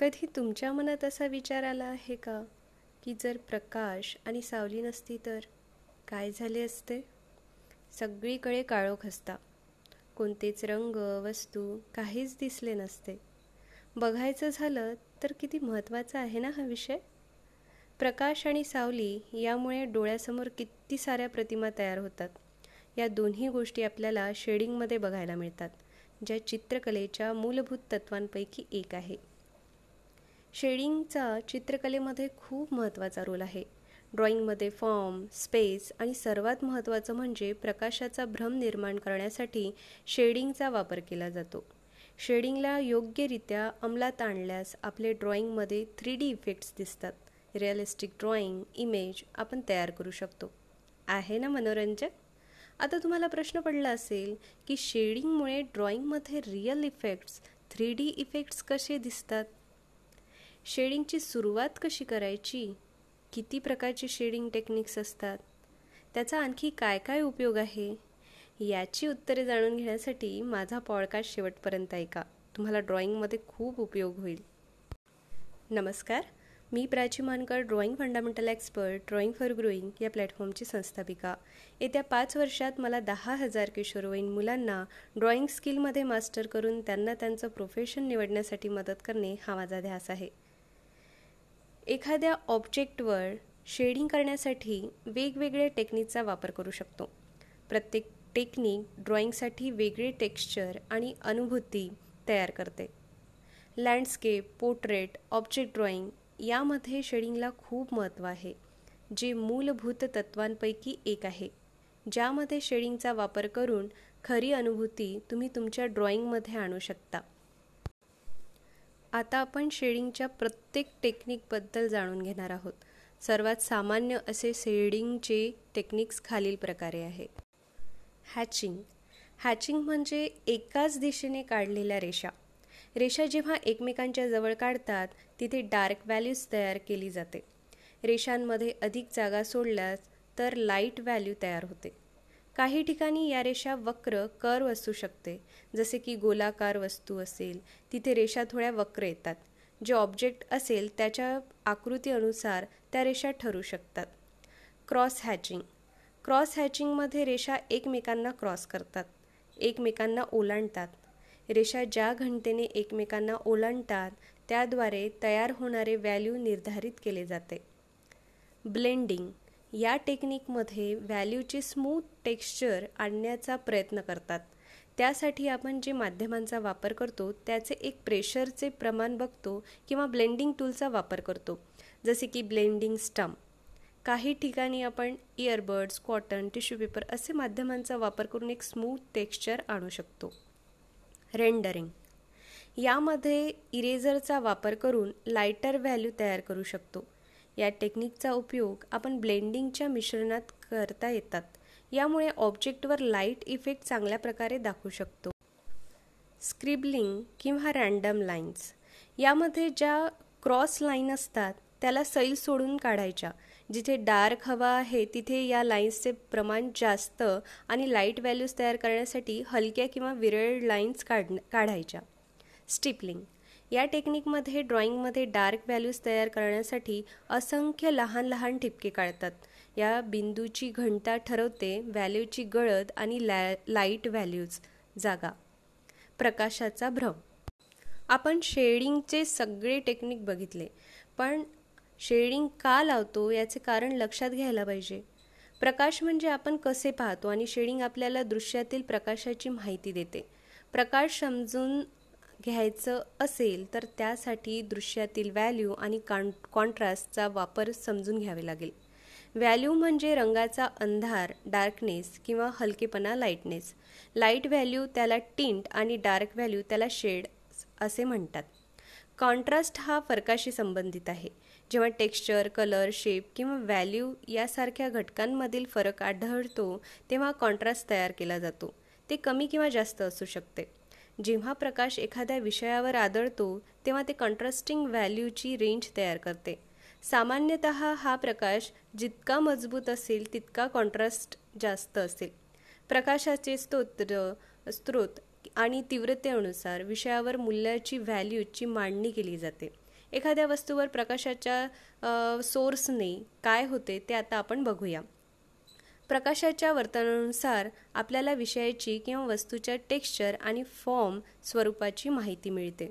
कधी तुमच्या मनात असा विचार आला आहे का? की जर प्रकाश आणि सावली नसती तर काय झाले असते? सगळीकडे काळोख असता. कोणतेच रंग वस्तू काहीच दिसले नसते. बघायचं झालं तर किती महत्त्वाचा आहे ना हा विषय? प्रकाश आणि सावली यामुळे डोळ्यासमोर किती साऱ्या प्रतिमा तयार होतात. या दोन्ही गोष्टी आपल्याला शेडिंगमध्ये बघायला मिळतात ज्या चित्रकलेच्या मूलभूत तत्वांपैकी एक आहे. शेडिंगचा चित्रकलेमध्ये खूप महत्त्वाचा रोल आहे. ड्रॉइंगमध्ये फॉर्म स्पेस आणि सर्वात महत्त्वाचं म्हणजे प्रकाशाचा भ्रम निर्माण करण्यासाठी शेडिंगचा वापर केला जातो. शेडिंगला योग्यरित्या अंमलात आणल्यास आपले ड्रॉइंगमध्ये थ्री डी इफेक्ट्स दिसतात. रिअलिस्टिक ड्रॉइंग इमेज आपण तयार करू शकतो. आहे ना मनोरंजक आता तुम्हाला प्रश्न पडला असेल की शेडिंगमुळे ड्रॉइंगमध्ये real effects three D effects कसे दिसतात? शेडिंगची सुरुवात कशी करायची? किती प्रकारचे शेडिंग टेक्निक्स असतात? त्याचा आणखी काय काय उपयोग आहे? याची उत्तरे जाणून घेण्यासाठी माझा पॉडकास्ट शेवटपर्यंत ऐका. तुम्हाला ड्रॉइंगमध्ये खूप उपयोग होईल. नमस्कार. मी Prachi Mankar drawing fundamental expert drawing for growing या प्लॅटफॉर्मची संस्थापिका. येत्या पाच वर्षात मला दहा हजार किशोरवयीन मुलांना ड्रॉइंग स्किलमध्ये मास्टर करून त्यांना त्यांचं प्रोफेशन निवडण्यासाठी मदत करणे हा माझा ध्यास आहे. एखाद्या ऑब्जेक्टवर शेडिंग करण्यासाठी वेगवेगळ्या टेक्निकचा वापर करू शकतो. प्रत्येक टेक्निक ड्रॉइंगसाठी वेगळे टेक्स्चर आणि अनुभूती तयार करते. लँडस्केप पोर्ट्रेट ऑब्जेक्ट ड्रॉइंग यामध्ये शेडिंगला खूप महत्त्व आहे जे मूलभूत तत्वांपैकी एक आहे. ज्यामध्ये शेडिंगचा वापर करून खरी अनुभूती तुम्ही तुमच्या ड्रॉइंगमध्ये आणू शकता. आता आपण शेडिंगच्या प्रत्येक टेक्निकबद्दल जाणून घेणार आहोत. सर्वात सामान्य असे शेडिंगचे टेक्निक्स खालील प्रकारे आहेत हॅचिंग. हॅचिंग म्हणजे एकाच दिशेने काढलेल्या रेषा. रेषा जेव्हा एकमेकांच्या जवळ काढतात तिथे डार्क व्हॅल्यूज तयार केली जाते. रेषांमध्ये अधिक जागा सोडल्यास तर लाइट व्हॅल्यू तयार होते. काही ठिकाणी या रेषा वक्र कर्व असू शकते. जसे की गोलाकार वस्तू असेल तिथे रेषा थोड्या वक्र येतात. जे ऑब्जेक्ट असेल त्याच्या आकृतीनुसार त्या रेषा ठरू शकतात. Cross hatching. क्रॉस हॅचिंगमध्ये रेषा एकमेकांना क्रॉस करतात. एकमेकांना ओलांडतात. रेषा ज्या घनतेने एकमेकांना ओलांडतात त्याद्वारे तयार होणारे व्हॅल्यू निर्धारित केले जाते. ब्लेंडिंग. या टेक्निकमध्ये व्हॅल्यूचे स्मूथ टेक्स्चर आणण्याचा प्रयत्न करतात. त्यासाठी आपण जे माध्यमांचा वापर करतो त्याचे एक प्रेशरचे प्रमाण बघतो किंवा ब्लेंडिंग टूलचा वापर करतो जसे की ब्लेंडिंग स्टम्प काही ठिकाणी आपण इयरबड्स कॉटन टिश्यू पेपर असे माध्यमांचा वापर करून एक स्मूथ टेक्स्चर आणू शकतो. रेंडरिंग. यामध्ये इरेझरचा वापर करून लायटर व्हॅल्यू तयार करू शकतो. या टेक्निकचा उपयोग आपण ब्लेंडिंगच्या मिश्रणात करता येतात. यामुळे ऑब्जेक्टवर लाइट इफेक्ट चांगल्या प्रकारे दाखवू शकतो. स्क्रिबलिंग किंवा रँडम लाईन्स यामध्ये ज्या क्रॉस लाईन असतात त्याला सैल सोडून काढायच्या. जिथे डार्क हवा आहे तिथे या लाईन्सचे प्रमाण जास्त आणि लाइट व्हॅल्यूज तयार करण्यासाठी हलक्या किंवा विरळ लाईन्स काढ काढायच्या. स्टिपलिंग या टेक्निकमध्ये ड्रॉइंगमध्ये डार्क व्हॅल्यूज तयार करण्यासाठी असंख्य लहान लहान ठिपके काढतात. या बिंदूची घंटा ठरवते व्हॅल्यूची गळद आणि लॅ लाइट व्हॅल्यूज जागा. प्रकाशाचा भ्रम. आपण शेडिंगचे सगळे टेक्निक बघितले पण शेडिंग का लावतो याचे कारण लक्षात घ्यायला पाहिजे. प्रकाश म्हणजे आपण कसे पाहतो आणि शेडिंग आपल्याला दृश्यातील प्रकाशाची माहिती देते. प्रकाश समजून घ्यायचं असेल तर त्यासाठी दृश्यातील व्हॅल्यू आणि कॉन कॉन्ट्रास्टचा वापर समजून घ्यावे लागेल. व्हॅल्यू म्हणजे रंगाचा अंधार डार्कनेस किंवा हलकेपणा लाईटनेस लाइट व्हॅल्यू त्याला टिंट आणि डार्क व्हॅल्यू त्याला शेड असे म्हणतात. कॉन्ट्रास्ट हा फरकाशी संबंधित आहे. जेव्हा टेक्स्चर कलर शेप किंवा व्हॅल्यू यासारख्या घटकांमधील फरक आढळतो तेव्हा कॉन्ट्रास्ट तयार केला जातो. ते कमी किंवा जास्त असू शकते. जेव्हा प्रकाश एखाद्या विषयावर आदळतो तेव्हा ते कॉन्ट्रास्टिंग व्हॅल्यूची रेंज तयार करते. सामान्यतः हा प्रकाश जितका मजबूत असेल तितका कॉन्ट्रास्ट जास्त असेल. प्रकाशाचे स्तोत्र स्रोत आणि तीव्रतेनुसार विषयावर मूल्याची व्हॅल्यूची मांडणी केली जाते. एखाद्या वस्तूवर प्रकाशाच्या सोर्सने काय होते ते आता आपण बघूया. प्रकाशाच्या वर्तनानुसार आपल्याला विषयाची किंवा वस्तूच्या टेक्स्चर आणि फॉर्म स्वरूपाची माहिती मिळते.